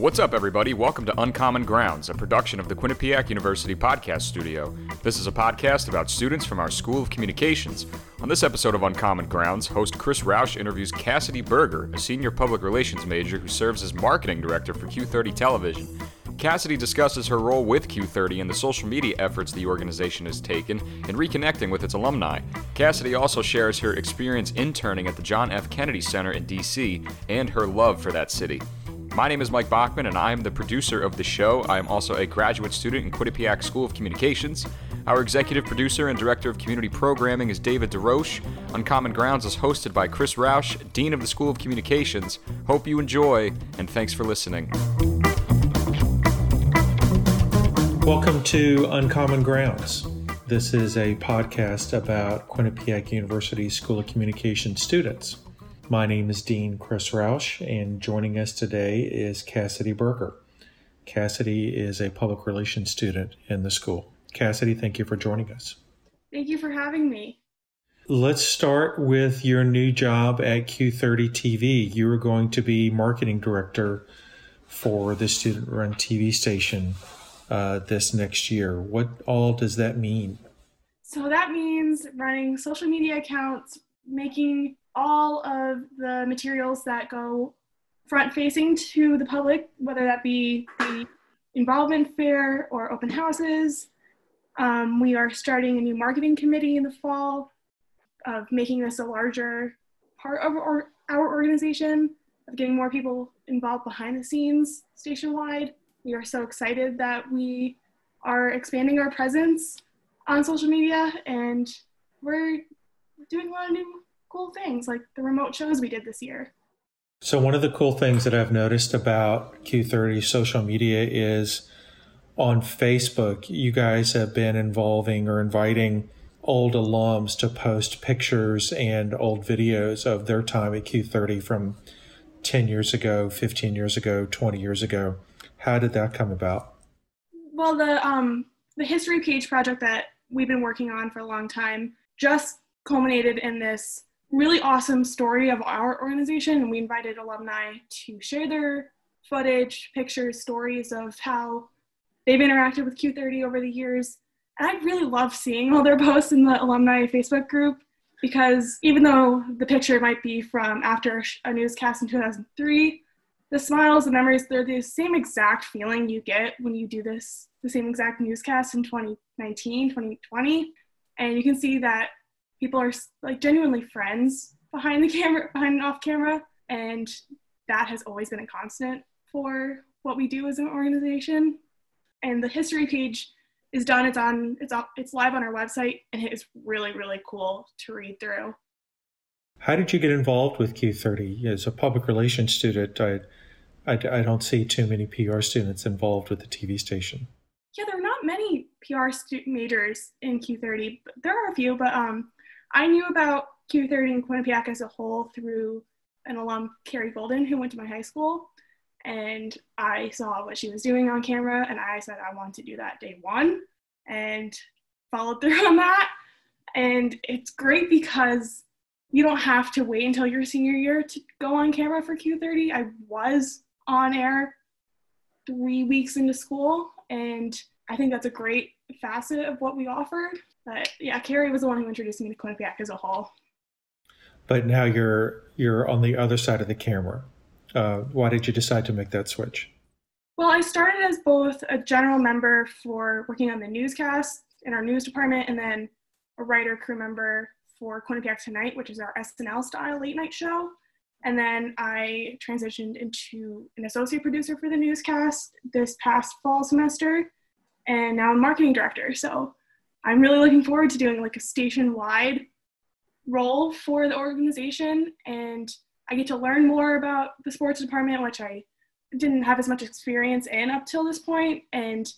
What's up, everybody? Welcome to Uncommon Grounds, a production of the Quinnipiac University Podcast Studio. This is a podcast about students from our School of Communications. On this episode of Uncommon Grounds, host Chris Roush interviews Cassidy Berger, a senior public relations major who serves as marketing director for Q30 Television. Cassidy discusses her role with Q30 and the social media efforts the organization has taken in reconnecting with its alumni. Cassidy also shares her experience interning at the John F. Kennedy Center in D.C. and her love for that city. My name is Mike Bachman, and I am the producer of the show. I am also a graduate student in Quinnipiac School of Communications. Our executive producer and director of community programming is David DeRoche. Uncommon Grounds is hosted by Chris Roush, Dean of the School of Communications. Hope you enjoy, and thanks for listening. Welcome to Uncommon Grounds. This is a podcast about Quinnipiac University School of Communication students. My name is Dean Chris Roush, and joining us today is Cassidy Berger. Cassidy is a public relations student in the school. Cassidy, thank you for joining us. Thank you for having me. Let's start with your new job at Q30 TV. You are going to be marketing director for the student run TV station uh, this next year. What all does that mean? So that means running social media accounts, making all of the materials that go front facing to the public, whether that be the involvement fair or open houses. Um, we are starting a new marketing committee in the fall of making this a larger part of our, our organization, of getting more people involved behind the scenes station-wide. We are so excited that we are expanding our presence on social media and we're doing a lot of new cool things like the remote shows we did this year. So, one of the cool things that I've noticed about Q30 social media is on Facebook, you guys have been involving or inviting old alums to post pictures and old videos of their time at Q30 from 10 years ago, 15 years ago, 20 years ago. How did that come about? Well, the um, the history page project that we've been working on for a long time just culminated in this really awesome story of our organization and we invited alumni to share their footage pictures stories of how they've interacted with q30 over the years. And i really love seeing all their posts in the alumni facebook group because even though the picture might be from after a newscast in 2003 the smiles the memories they're the same exact feeling you get when you do this the same exact newscast in 2019 2020 and you can see that people are like genuinely friends behind the camera, behind and off camera, and that has always been a constant for what we do as an organization. And the history page is done. It's on. It's up. It's live on our website, and it is really really cool to read through. How did you get involved with Q30 as a public relations student? I, I, I don't see too many PR students involved with the TV station. Yeah, there are not many PR stu- majors in Q30, but there are a few. But um, I knew about Q30 and Quinnipiac as a whole through an alum, Carrie Golden, who went to my high school. And I saw what she was doing on camera, and I said I want to do that day one and followed through on that. And it's great because you don't have to wait until your senior year to go on camera for Q30. I was on air three weeks into school, and I think that's a great facet of what we offered. But yeah, Carrie was the one who introduced me to Quinnipiac as a whole. But now you're you're on the other side of the camera. Uh, why did you decide to make that switch? Well, I started as both a general member for working on the newscast in our news department, and then a writer crew member for Quinnipiac Tonight, which is our SNL style late night show. And then I transitioned into an associate producer for the newscast this past fall semester, and now I'm marketing director. So I'm really looking forward to doing like a station wide role for the organization and I get to learn more about the sports department, which I didn't have as much experience in up till this point, and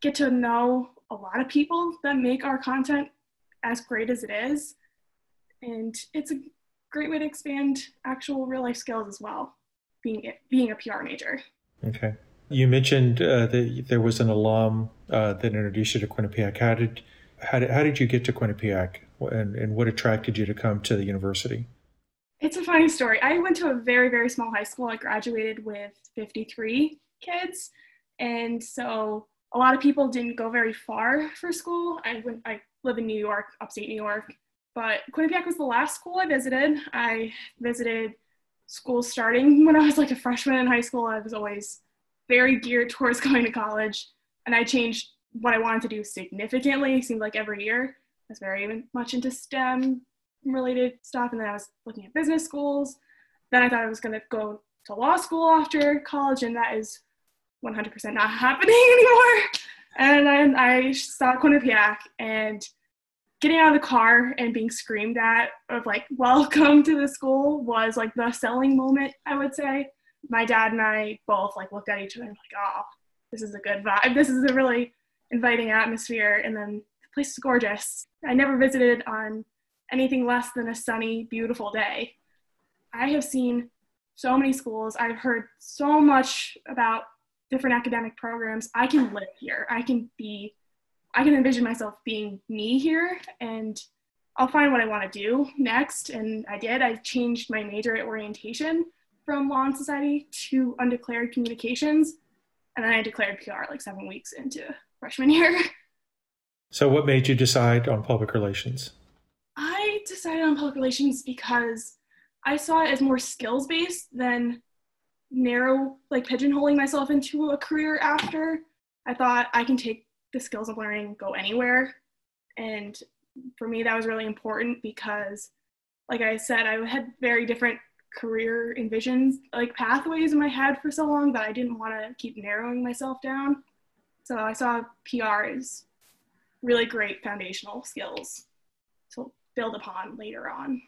get to know a lot of people that make our content as great as it is. And it's a great way to expand actual real life skills as well, being being a PR major. Okay. You mentioned uh, that there was an alum uh, that introduced you to Quinnipiac. How did, how did how did you get to Quinnipiac, and, and what attracted you to come to the university? It's a funny story. I went to a very very small high school. I graduated with 53 kids. And so a lot of people didn't go very far for school. I went, I live in New York, upstate New York, but Quinnipiac was the last school I visited. I visited schools starting when I was like a freshman in high school. I was always very geared towards going to college, and I changed what I wanted to do significantly. It seemed like every year I was very much into STEM related stuff, and then I was looking at business schools. Then I thought I was going to go to law school after college, and that is 100% not happening anymore. And I, I saw Quinnipiac and getting out of the car and being screamed at of like welcome to the school was like the selling moment i would say my dad and i both like looked at each other and like oh this is a good vibe this is a really inviting atmosphere and then the place is gorgeous i never visited on anything less than a sunny beautiful day i have seen so many schools i've heard so much about different academic programs. I can live here. I can be, I can envision myself being me here and I'll find what I want to do next. And I did. I changed my major at orientation from law and society to undeclared communications. And then I declared PR like seven weeks into freshman year. So, what made you decide on public relations? I decided on public relations because I saw it as more skills based than narrow like pigeonholing myself into a career after i thought i can take the skills i'm learning go anywhere and for me that was really important because like i said i had very different career envisions like pathways in my head for so long that i didn't want to keep narrowing myself down so i saw pr as really great foundational skills to build upon later on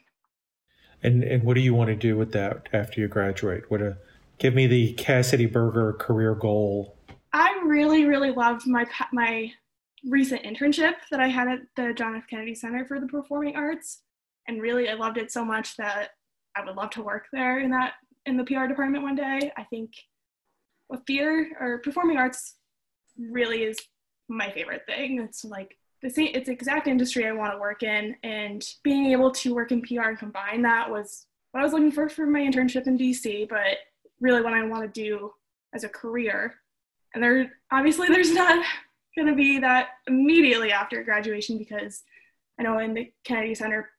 and and what do you want to do with that after you graduate what a give me the Cassidy Berger career goal. I really, really loved my my recent internship that I had at the John F. Kennedy Center for the Performing Arts, and really, I loved it so much that I would love to work there in that in the PR department one day. I think with theater or performing arts really is my favorite thing. It's like the same, it's the exact industry I want to work in, and being able to work in PR and combine that was what I was looking for for my internship in DC. But really what I want to do as a career. And there obviously there's not going to be that immediately after graduation because I know in the Kennedy Center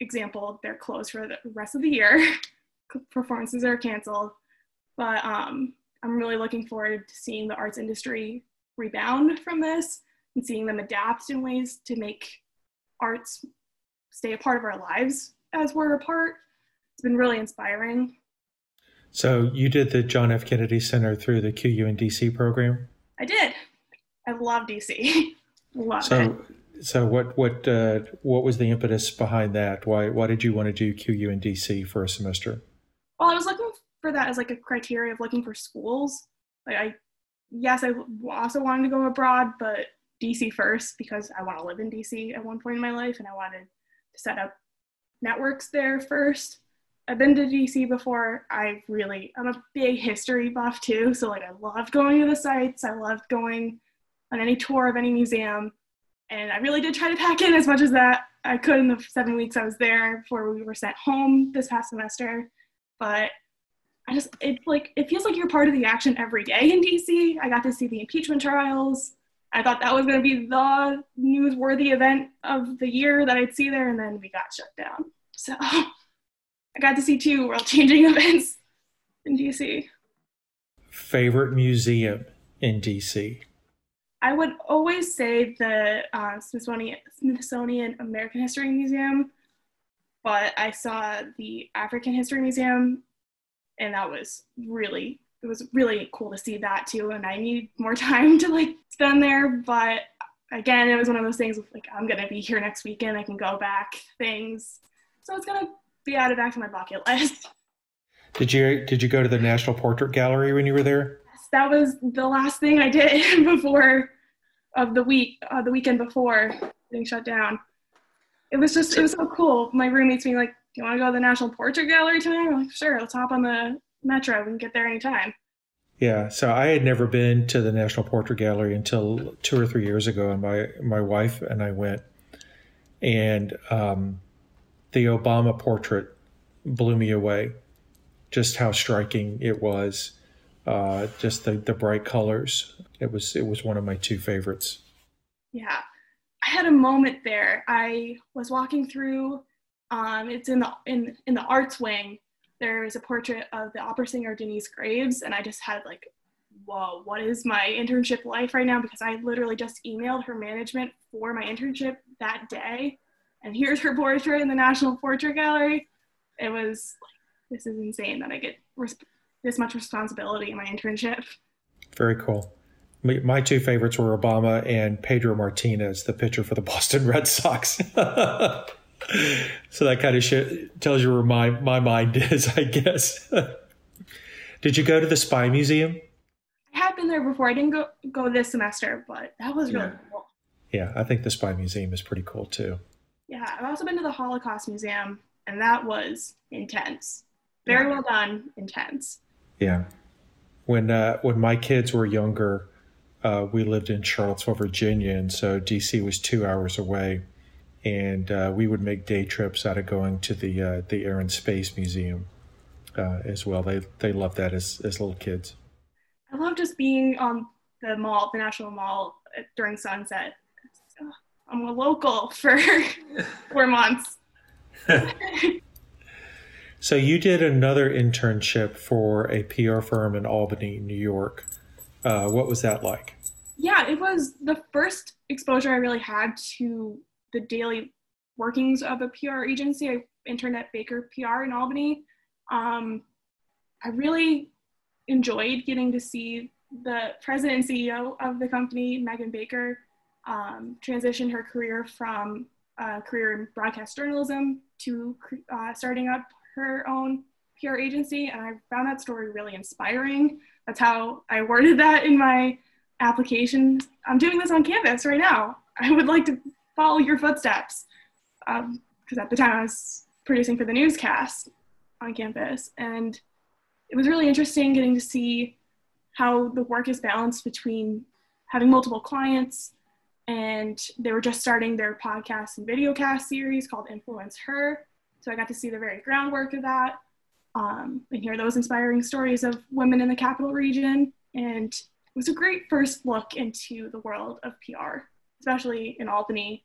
example they're closed for the rest of the year. Performances are canceled, but um, I'm really looking forward to seeing the arts industry rebound from this and seeing them adapt in ways to make arts stay a part of our lives as we're a part. It's been really inspiring. So you did the John F. Kennedy Center through the QU and DC program? I did. I love DC. love so, it. So what what uh, what was the impetus behind that? Why why did you want to do QU and DC for a semester? Well, I was looking for that as like a criteria of looking for schools. Like I, yes, I also wanted to go abroad, but DC first because I want to live in DC at one point in my life, and I wanted to set up networks there first. I've been to DC before. I really, I'm a big history buff too. So like I loved going to the sites. I loved going on any tour of any museum. And I really did try to pack in as much as that I could in the seven weeks I was there before we were sent home this past semester. But I just, it like, it feels like you're part of the action every day in DC. I got to see the impeachment trials. I thought that was going to be the newsworthy event of the year that I'd see there. And then we got shut down. So I got to see two world changing events in DC. Favorite museum in DC? I would always say the uh, Smithsonian, Smithsonian American History Museum, but I saw the African History Museum, and that was really it was really cool to see that too. And I need more time to like spend there, but again, it was one of those things like I'm gonna be here next weekend. I can go back things, so it's gonna be added back to my bucket list. Did you did you go to the National Portrait Gallery when you were there? That was the last thing I did before of the week, uh, the weekend before getting shut down. It was just it was so cool. My roommates being like, "Do you want to go to the National Portrait Gallery tonight?" I'm like, "Sure, let's hop on the metro. We can get there anytime." Yeah, so I had never been to the National Portrait Gallery until two or three years ago, and my my wife and I went, and um, the Obama portrait blew me away, just how striking it was. Uh, just the, the bright colors. It was it was one of my two favorites. Yeah, I had a moment there. I was walking through. Um, it's in the in in the arts wing. There is a portrait of the opera singer Denyce Graves, and I just had like, whoa, what is my internship life right now? Because I literally just emailed her management for my internship that day, and here's her portrait in the National Portrait Gallery. It was like, this is insane that I get this much responsibility in my internship. Very cool. My two favorites were Obama and Pedro Martinez, the pitcher for the Boston Red Sox. so that kind of shit tells you where my, my mind is, I guess. Did you go to the Spy Museum? I have been there before. I didn't go go this semester, but that was really yeah. cool. Yeah, I think the Spy Museum is pretty cool too. Yeah, I've also been to the Holocaust Museum, and that was intense. Very well done, intense. Yeah. When uh, when my kids were younger, uh, we lived in Charlottesville, Virginia, and so DC was two hours away, and uh, we would make day trips out of going to the uh, the Air and Space Museum uh, as well. They they loved that as as little kids. I love just being on the mall, the National Mall during sunset. I'm a local for four months. So you did another internship for a PR firm in Albany, New York. Uh, what was that like? Yeah, it was the first exposure I really had to the daily workings of a PR agency. I interned at Baker PR in Albany. Um, I really enjoyed getting to see the president and CEO of the company, Megan Baker, um, transition her career from a career in broadcast journalism to uh, starting up her own PR agency, and I found that story really inspiring. That's how I worded that in my application. I'm doing this on campus right now. I would like to follow your footsteps because um, at the time I was producing for the newscast on campus, and it was really interesting getting to see how the work is balanced between having multiple clients and they were just starting their podcast and video cast series called Influence Her so I got to see the very groundwork of that um, and hear those inspiring stories of women in the capital region. And it was a great first look into the world of PR, especially in Albany,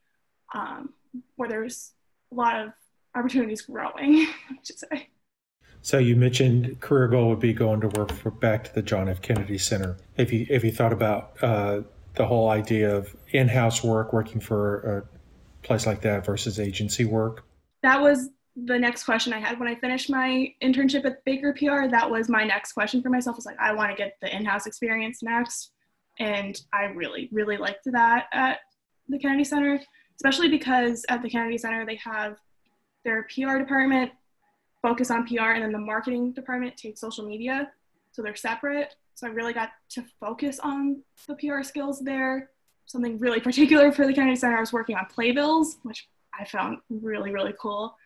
um, where there's a lot of opportunities growing, I should say. So you mentioned career goal would be going to work for back to the John F. Kennedy Center. If you if you thought about uh, the whole idea of in-house work, working for a place like that versus agency work, that was the next question I had when I finished my internship at Baker PR, that was my next question for myself was like, I want to get the in-house experience next. And I really, really liked that at the Kennedy Center, especially because at the Kennedy Center, they have their PR department focus on PR and then the marketing department takes social media. So they're separate. So I really got to focus on the PR skills there. Something really particular for the Kennedy Center, I was working on playbills, which I found really, really cool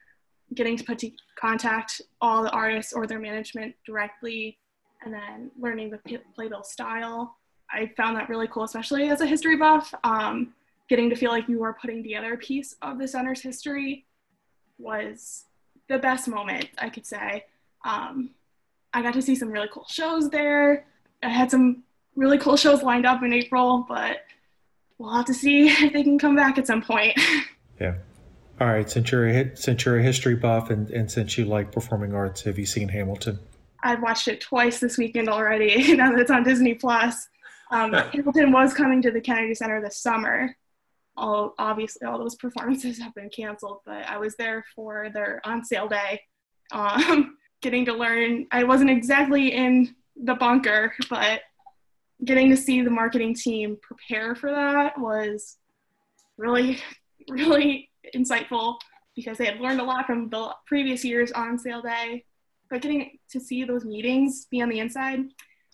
getting to put to contact all the artists or their management directly and then learning the playbill style. I found that really cool, especially as a history buff. Um, getting to feel like you were putting together a piece of the center's history was the best moment, I could say. Um, I got to see some really cool shows there. I had some really cool shows lined up in April, but we'll have to see if they can come back at some point. Yeah. All right, since you're a, since you're a history buff and, and since you like performing arts, have you seen Hamilton? I've watched it twice this weekend already. now that it's on Disney Plus, um, Hamilton was coming to the Kennedy Center this summer. All obviously, all those performances have been canceled, but I was there for their on sale day, um, getting to learn. I wasn't exactly in the bunker, but getting to see the marketing team prepare for that was really, really insightful because they had learned a lot from the previous years on sale day. But getting to see those meetings, be on the inside,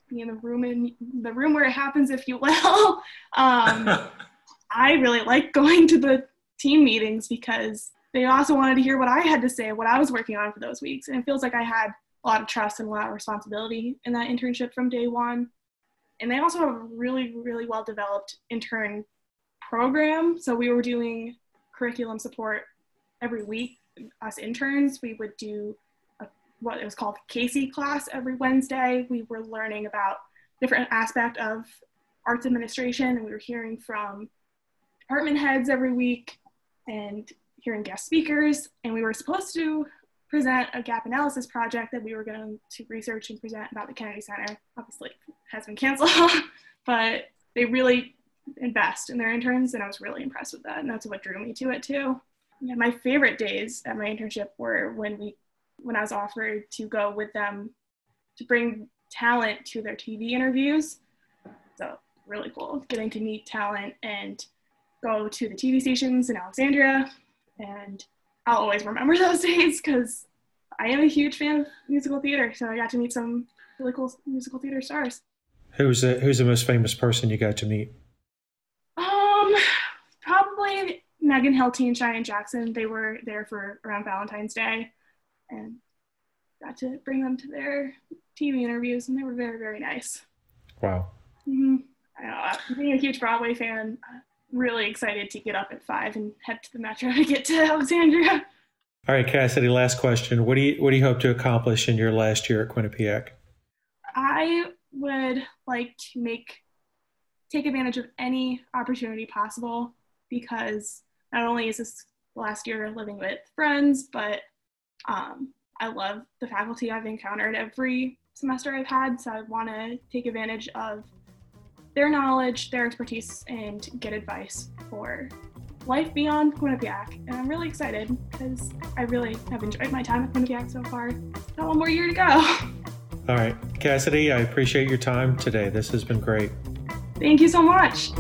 be in the room in the room where it happens, if you will. um, I really like going to the team meetings because they also wanted to hear what I had to say, what I was working on for those weeks. And it feels like I had a lot of trust and a lot of responsibility in that internship from day one. And they also have a really, really well developed intern program. So we were doing curriculum support every week. Us interns, we would do a what it was called KC class every Wednesday. We were learning about different aspect of arts administration, and we were hearing from department heads every week and hearing guest speakers. And we were supposed to present a gap analysis project that we were going to research and present about the Kennedy Center. Obviously, has been canceled, but they really invest in their interns, and I was really impressed with that, and that's what drew me to it too. Yeah, my favorite days at my internship were when we, when I was offered to go with them to bring talent to their TV interviews. So really cool, getting to meet talent and go to the TV stations in Alexandria, and I'll always remember those days because I am a huge fan of musical theater. So I got to meet some really cool musical theater stars. Who's the Who's the most famous person you got to meet? Um, probably Megan Hilty and Cheyenne Jackson. They were there for around Valentine's Day, and got to bring them to their TV interviews, and they were very very nice. Wow. Mm-hmm. I know, being a huge Broadway fan, really excited to get up at five and head to the metro to get to Alexandria. All right, Cassidy. Last question. What do you What do you hope to accomplish in your last year at Quinnipiac? I would like to make take advantage of any opportunity possible because not only is this last year living with friends, but um, I love the faculty I've encountered every semester I've had. So I want to take advantage of their knowledge, their expertise, and get advice for life beyond Quinnipiac. And I'm really excited because I really have enjoyed my time at Quinnipiac so far. Got one more year to go. All right, Cassidy, I appreciate your time today. This has been great. Thank you so much.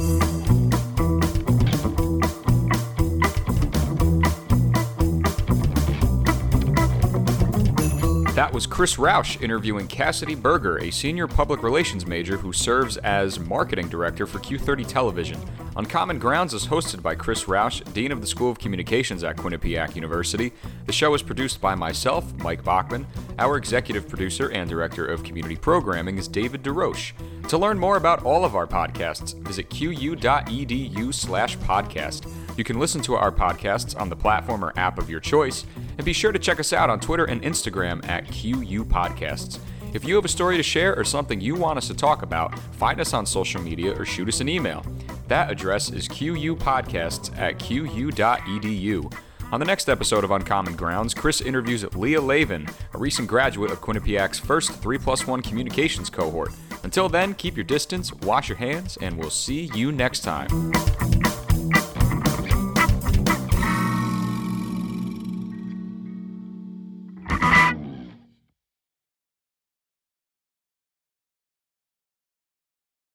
That was Chris Roush interviewing Cassidy Berger, a senior public relations major who serves as marketing director for Q30 Television. Uncommon Grounds is hosted by Chris Roush, Dean of the School of Communications at Quinnipiac University. The show is produced by myself, Mike Bachman. Our executive producer and director of community programming is David DeRoche. To learn more about all of our podcasts, visit qu.edu slash podcast. You can listen to our podcasts on the platform or app of your choice, and be sure to check us out on Twitter and Instagram at QU Podcasts. If you have a story to share or something you want us to talk about, find us on social media or shoot us an email. That address is qupodcasts at qu.edu. On the next episode of Uncommon Grounds, Chris interviews Leah Lavin, a recent graduate of Quinnipiac's first 3 plus 1 communications cohort. Until then, keep your distance, wash your hands, and we'll see you next time.